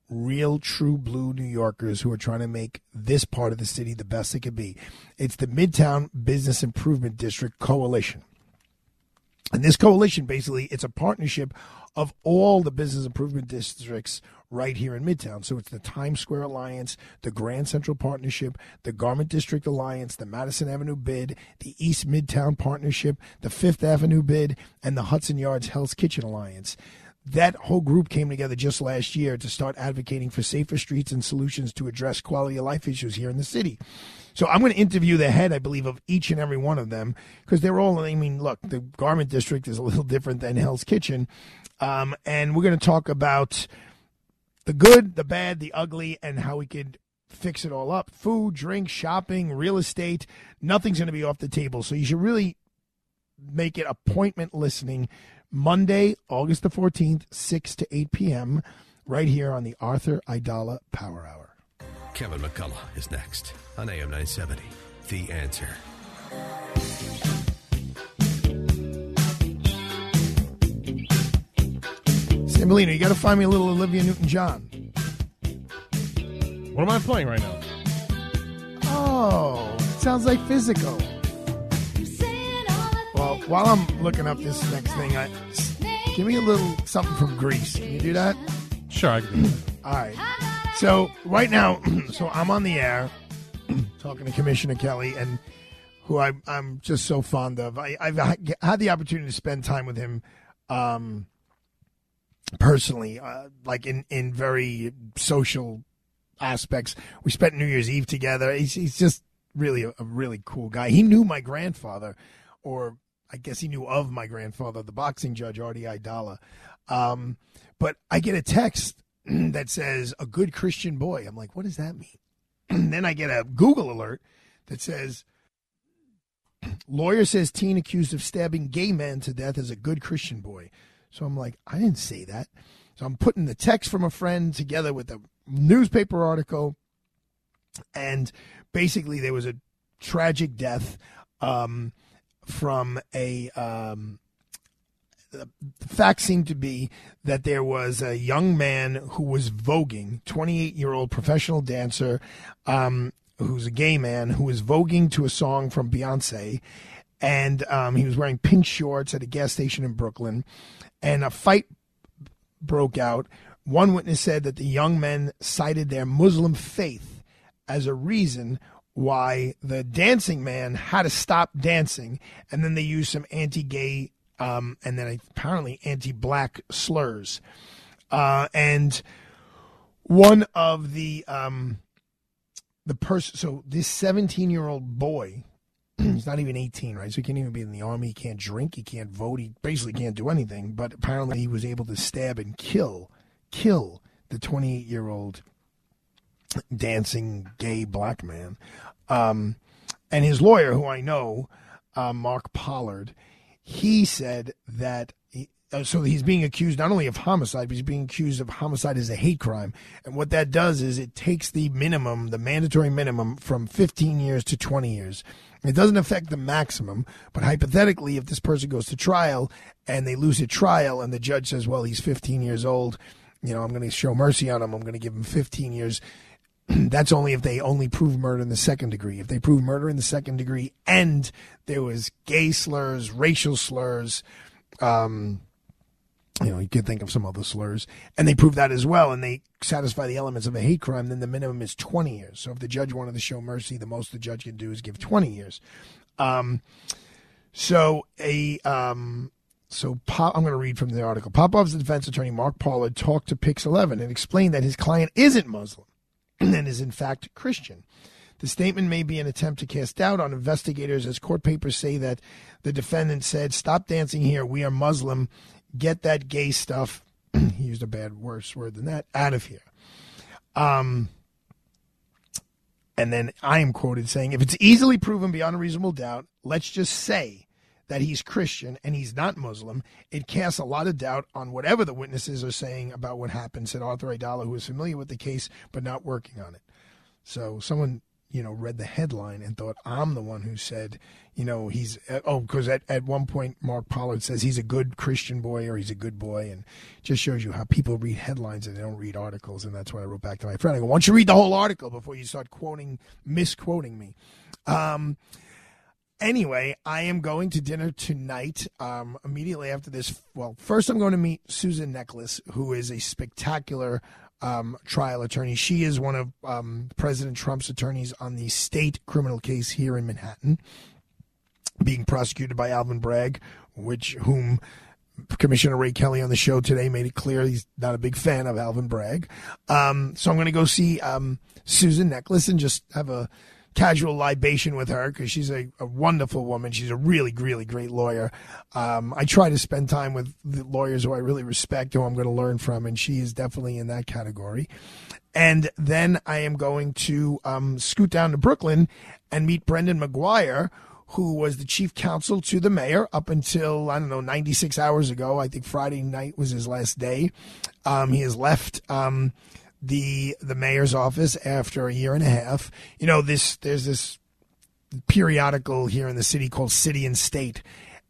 real true blue New Yorkers who are trying to make this part of the city the best it could be. It's the Midtown Business Improvement District Coalition. And this coalition basically it's a partnership of all the business improvement districts right here in Midtown. So it's the Times Square Alliance, the Grand Central Partnership, the Garment District Alliance, the Madison Avenue Bid, the East Midtown Partnership, the Fifth Avenue Bid, and the Hudson Yards Hell's Kitchen Alliance that whole group came together just last year to start advocating for safer streets and solutions to address quality of life issues here in the city. So I'm going to interview the head, I believe, of each and every one of them because they're all. I mean, look, the Garment District is a little [laughs] different than Hell's Kitchen, um, and we're going to talk about the good, the bad, the ugly, and how we could fix it all up. Food, drink, shopping, real estate. Nothing's going to be off the table. So you should really make it appointment listening Monday, August the 14th, 6 to 8 p.m., right here on the Arthur Aidala Power Hour. Kevin McCullough is next on AM 970. The answer. Sambolino, you got to find me a little Olivia Newton John. What am I playing right now? Oh, sounds like physical. Well, while I'm looking up this next thing, I give me a little something from Grease. Can you do that? Sure, I can. All right. So right now, [clears throat] so I'm on the air [clears throat] talking to Commissioner Kelly, and who I, I'm just so fond of. I, I've had the opportunity to spend time with him. Um, personally, uh, like in, in very social aspects. We spent New Year's Eve together. He's, he's just really a, a, really cool guy. He knew my grandfather, or I guess he knew of my grandfather, the boxing judge, Artie Aidala. Um, but I get a text [clears throat] that says, a good Christian boy. I'm like, what does that mean? [clears throat] And then I get a Google alert that says, [clears throat] lawyer says teen accused of stabbing gay man to death is a good Christian boy. So I'm like, I didn't say that. So I'm putting the text from a friend together with a newspaper article, and basically there was a tragic death um, from a. Um, the facts seem to be that there was a young man who was voguing, 28 year old professional dancer, um, who's a gay man, who was voguing to a song from Beyonce. And um, he was wearing pink shorts at a gas station in Brooklyn. And a fight broke out one witness said that the young men cited their Muslim faith as a reason why the dancing man had to stop dancing, and then they used some anti-gay um, and then apparently anti-black slurs. Uh, and one of the um, the person, so this 17 year old boy, [clears throat] he's not even 18, right? So he can't even be in the army. He can't drink. He can't vote. He basically can't do anything. But apparently, he was able to stab and kill kill the 28 year old dancing gay black man. Um, and his lawyer, who I know, uh, Mark Pollard, he said that. He, uh, so he's being accused not only of homicide, but he's being accused of homicide as a hate crime. And what that does is it takes the minimum, the mandatory minimum, from 15 years to 20 years. It doesn't affect the maximum, but hypothetically, if this person goes to trial and they lose a trial and the judge says, well, he's 15 years old, you know, I'm going to show mercy on him. I'm going to give him 15 years. [clears throat] That's only if they only prove murder in the second degree. If they prove murder in the second degree and there was gay slurs, racial slurs, um, you know, you could think of some other slurs, and they prove that as well, and they satisfy the elements of a hate crime, then the minimum is 20 years. So if the judge wanted to show mercy, the most the judge can do is give 20 years. Um, so a um, so Pop, I'm going to read from the article. Popov's defense attorney Mark Pollard talked to Pix 11 and explained that his client isn't Muslim and is in fact Christian. The statement may be an attempt to cast doubt on investigators as court papers say that the defendant said, "Stop dancing here. We are Muslim. Get that gay stuff." [clears throat] he used a bad worse word than that. Out of here. Um, and then I am quoted saying, "If it's easily proven beyond a reasonable doubt, let's just say." That he's Christian and he's not Muslim, it casts a lot of doubt on whatever the witnesses are saying about what happened, said Arthur Aidala, who is familiar with the case but not working on it. So someone, you know, read the headline and thought I'm the one who said, you know, he's, oh, because at, at one point Mark Pollard says he's a good Christian boy or he's a good boy. And just shows you how people read headlines and they don't read articles. And that's why I wrote back to my friend. I go, why don't you read the whole article before you start quoting, misquoting me? Um, Anyway, I am going to dinner tonight. Um, immediately after this, well, first I'm going to meet Susan Necheles, who is a spectacular um, trial attorney. She is one of um, President Trump's attorneys on the state criminal case here in Manhattan, being prosecuted by Alvin Bragg, which whom Commissioner Ray Kelly on the show today made it clear he's not a big fan of Alvin Bragg. Um, so I'm going to go see um, Susan Necheles and just have a casual libation with her because she's a, a, wonderful woman. She's a really, really great lawyer. Um, I try to spend time with lawyers who I really respect, who I'm going to learn from, and she is definitely in that category. And then I am going to um, scoot down to Brooklyn and meet Brendan McGuire, who was the chief counsel to the mayor up until, I don't know, 96 hours ago. I think Friday night was his last day. Um, he has left um, the the mayor's office after a year and a half. You know, this there's this periodical here in the city called City and State,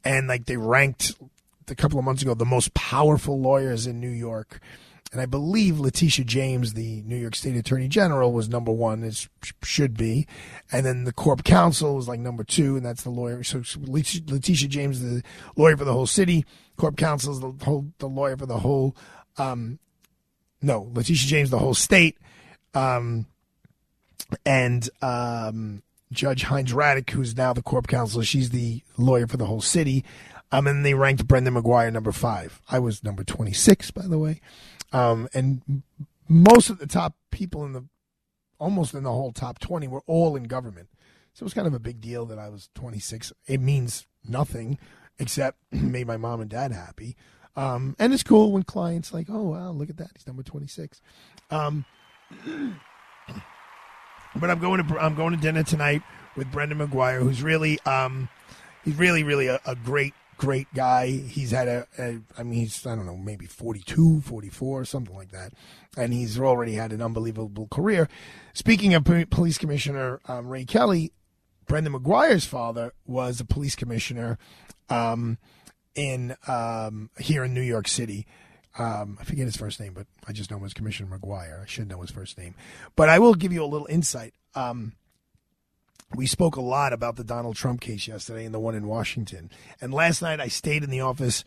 and like they ranked a couple of months ago the most powerful lawyers in New York and I believe Letitia James, the New York State Attorney General, was number one, as should be, and then the Corp Counsel was like number two, and that's the lawyer. So Letitia James, the lawyer for the whole city, Corp Counsel is the whole the lawyer for the whole. Um, no, Letitia James, the whole state, um, and um, Judge Hinds-Radix, who's now the Corp Counsel, she's the lawyer for the whole city. Um, and they ranked Brendan McGuire number five. I was number 26, by the way. Um, and most of the top people in the, almost in the whole top 20 were all in government. So it was kind of a big deal that I was 26. It means nothing except [clears throat] made my mom and dad happy. Um, and it's cool when clients like, oh wow, look at that, he's number 26. Um, [clears throat] but I'm going to I'm going to dinner tonight with Brendan McGuire, who's really um, he's really really a, a great great guy. He's had a, a, I mean, he's, I don't know, maybe 42, 44, something like that. And he's already had an unbelievable career. Speaking of Police Commissioner um, Ray Kelly, Brendan McGuire's father was a police commissioner um, in um, here in New York City. Um, I forget his first name, but I just know him as Commissioner McGuire. I should know his first name. But I will give you a little insight. Um, we spoke a lot about the Donald Trump case yesterday and the one in Washington. And last night I stayed in the office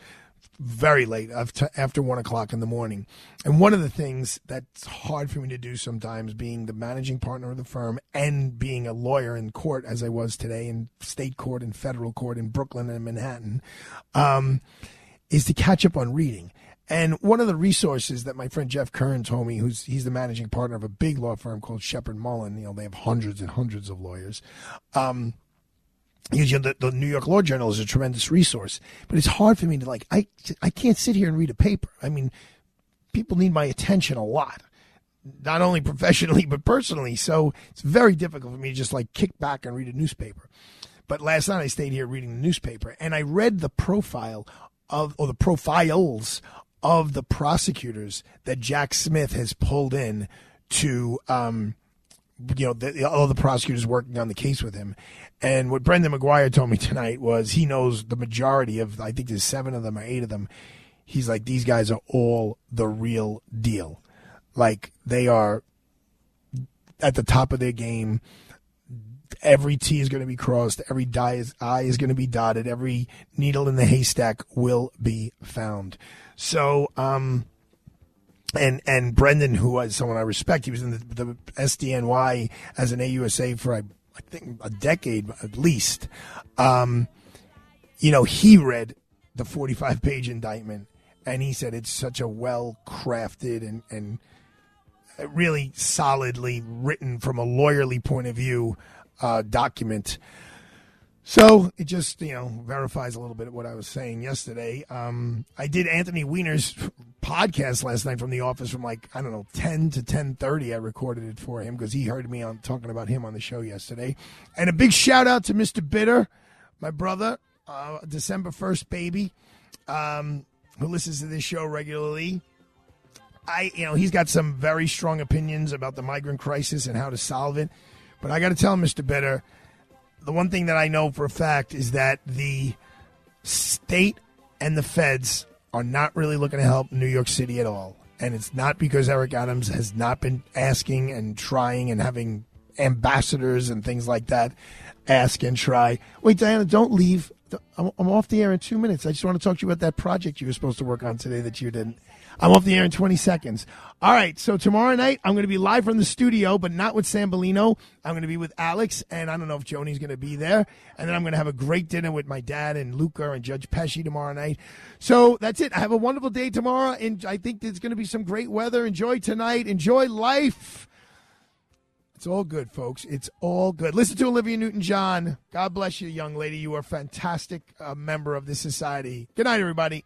very late after one o'clock in the morning. And one of the things that's hard for me to do sometimes, being the managing partner of the firm and being a lawyer in court, as I was today in state court and federal court in Brooklyn and Manhattan, um, is to catch up on reading. And one of the resources that my friend Jeff Kern told me, who's he's the managing partner of a big law firm called Sheppard Mullin. You know, they have hundreds and hundreds of lawyers. Um, you know, the, the, New York Law Journal is a tremendous resource, but it's hard for me to like. I I can't sit here and read a paper. I mean, people need my attention a lot, not only [laughs] professionally but personally. So it's very difficult for me to just like kick back and read a newspaper. But last night I stayed here reading the newspaper and I read the profile of or the profiles of the prosecutors that Jack Smith has pulled in to, um, you know, the, all the prosecutors working on the case with him. And what Brendan McGuire told me [laughs] tonight was he knows the majority of, I think there's seven of them or eight of them. He's like, these guys are all the real deal. Like, they are at the top of their game. Every T is going to be crossed. Every is, I is going to be dotted. Every needle in the haystack will be found. So, um, and and Brendan, who is someone I respect, he was in the, the SDNY as an AUSA for I, I think a decade at least. Um, you know, he read the 45 page indictment and he said it's such a well crafted and, and really solidly written from a lawyerly point of view uh, document. So it just you know verifies a little bit of what I was saying yesterday. Um, I did Anthony Weiner's podcast last night from the office from like I don't know ten to ten thirty. I recorded it for him because he heard me on talking about him on the show yesterday. And a big shout out to Mister Bitter, my brother, uh, December first baby, um, who listens to this show regularly. I you know he's got some very strong opinions about the migrant crisis and how to solve it. But I got to tell Mister Bitter the one thing that I know for a fact is that the state and the feds are not really looking to help New York City at all. And it's not because Eric Adams has not been asking and trying and having ambassadors and things like that ask and try. Wait, Diana, don't leave. I'm, off the air in two minutes. I just want to talk to you about that project you were supposed to work on today that you didn't. I'm off the air in 20 seconds. All right, so tomorrow night I'm going to be live from the studio, but not with Sambolino. I'm going to be with Alex, and I don't know if Joni's going to be there. And then I'm going to have a great dinner with my dad and Luca and Judge Pesci tomorrow night. So that's it. I have a wonderful day tomorrow, and I think there's going to be some great weather. Enjoy tonight. Enjoy life. It's all good, folks. It's all good. Listen to Olivia Newton John. God bless you, young lady. You are a fantastic uh, member of this society. Good night, everybody.